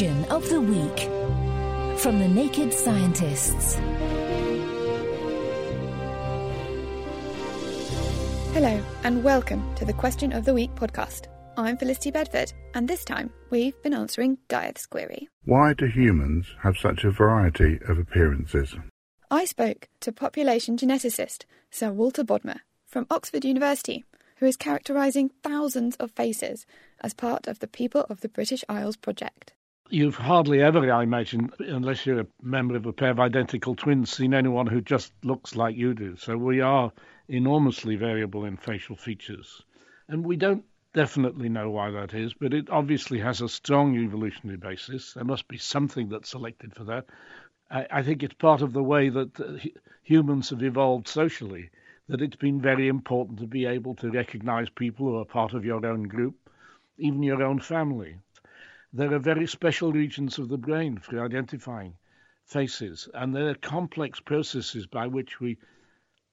Question of the Week from the Naked Scientists. Hello, and welcome to the Question of the Week podcast. I'm Felicity Bedford, and this time we've been answering Gareth's query. Why do humans have such a variety of appearances? I spoke to population geneticist Sir Walter Bodmer from Oxford University, who is characterising thousands of faces as part of the People of the British Isles project. You've hardly ever, I imagine, unless you're a member of a pair of identical twins, seen anyone who just looks like you do. So we are enormously variable in facial features. And we don't definitely know why that is, but it obviously has a strong evolutionary basis. There must be something that's selected for that. I, I think it's part of the way that uh, humans have evolved socially, that it's been very important to be able to recognize people who are part of your own group, even your own family. There are very special regions of the brain for identifying faces, and there are complex processes by which we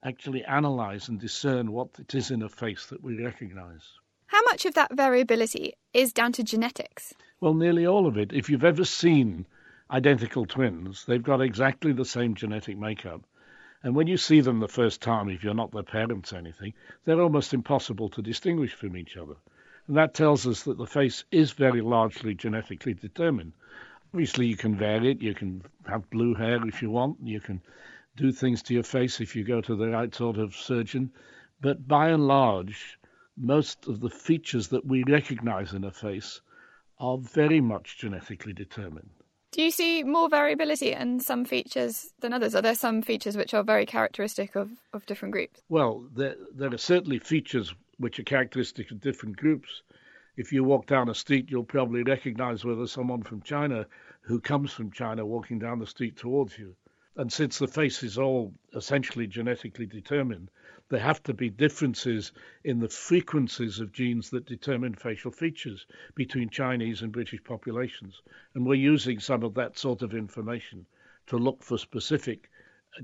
actually analyze and discern what it is in a face that we recognize. How much of that variability is down to genetics? Well, nearly all of it. If you've ever seen identical twins, they've got exactly the same genetic makeup. And when you see them the first time, if you're not their parents or anything, they're almost impossible to distinguish from each other. And that tells us that the face is very largely genetically determined. Obviously, you can vary it. You can have blue hair if you want. You can do things to your face if you go to the right sort of surgeon. But by and large, most of the features that we recognize in a face are very much genetically determined. Do you see more variability in some features than others? Are there some features which are very characteristic of, of different groups? Well, there, there are certainly features which are characteristic of different groups. If you walk down a street, you'll probably recognize whether someone from China who comes from China walking down the street towards you. And since the face is all essentially genetically determined, there have to be differences in the frequencies of genes that determine facial features between Chinese and British populations. And we're using some of that sort of information to look for specific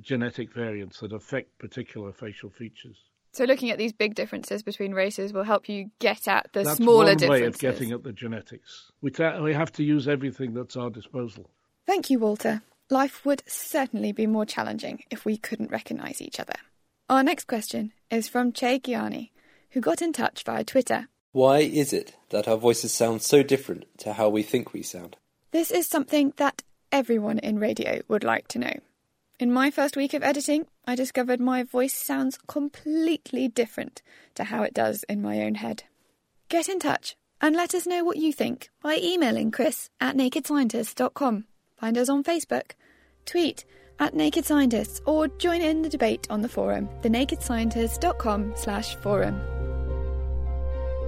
genetic variants that affect particular facial features. So, looking at these big differences between races will help you get at the That's smaller one differences. way of getting at the genetics. We, ta- we have to use everything that's our disposal. Thank you, Walter. Life would certainly be more challenging if we couldn't recognise each other. Our next question is from Che Gianni, who got in touch via Twitter. Why is it that our voices sound so different to how we think we sound? This is something that everyone in radio would like to know. In my first week of editing, I discovered my voice sounds completely different to how it does in my own head. Get in touch and let us know what you think by emailing chris at nakedscientist.com. Find us on Facebook, tweet at Naked Scientists, or join in the debate on the forum, thenakedscientist.com slash forum.